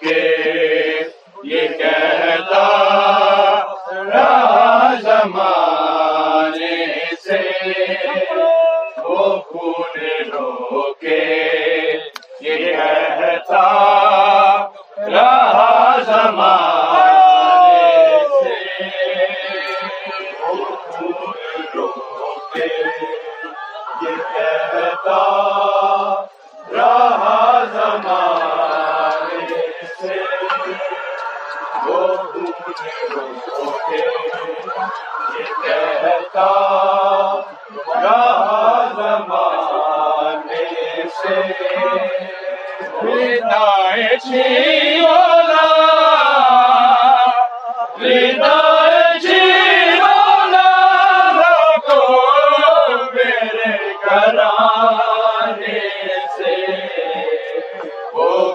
کے یہ کہتا رہا زمانے سے وہ خون رو کے یہ کہتا رہا زمانے سے وہ خون رو کے یہ کہتا کہتا رہا زمانے سے۔ ردائے جیولا ردائے جیولا میرے سے۔ وہ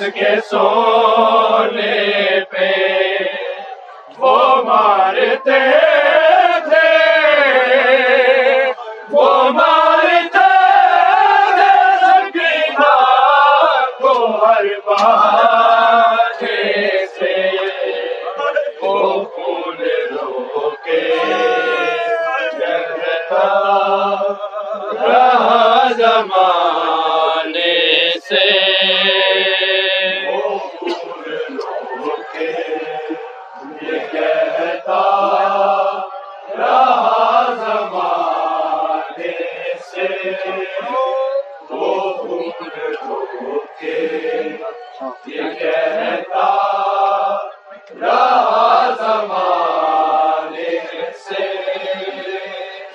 اس کے سونے پہ وہ مارتے تھے۔ وہ مارتے تھے سکینہ کو ہر سے۔ وہ خون رو کے کہتا رہا زمانے سے۔ کہتا رہا زمانے سے وہ خون رو کے یہ کہتا رہا زمانے سے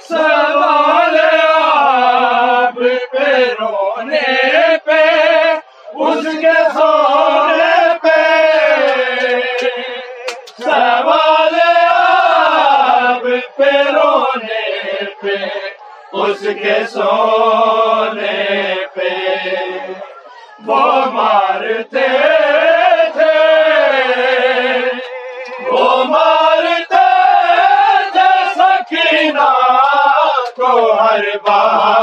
سوال آپ پہ رونے پہ، اس کے سونے پہ رونے پہ اس کے سونے پہ وہ مارتے تھے وہ مارتے تھے سکینہ کو ہر بار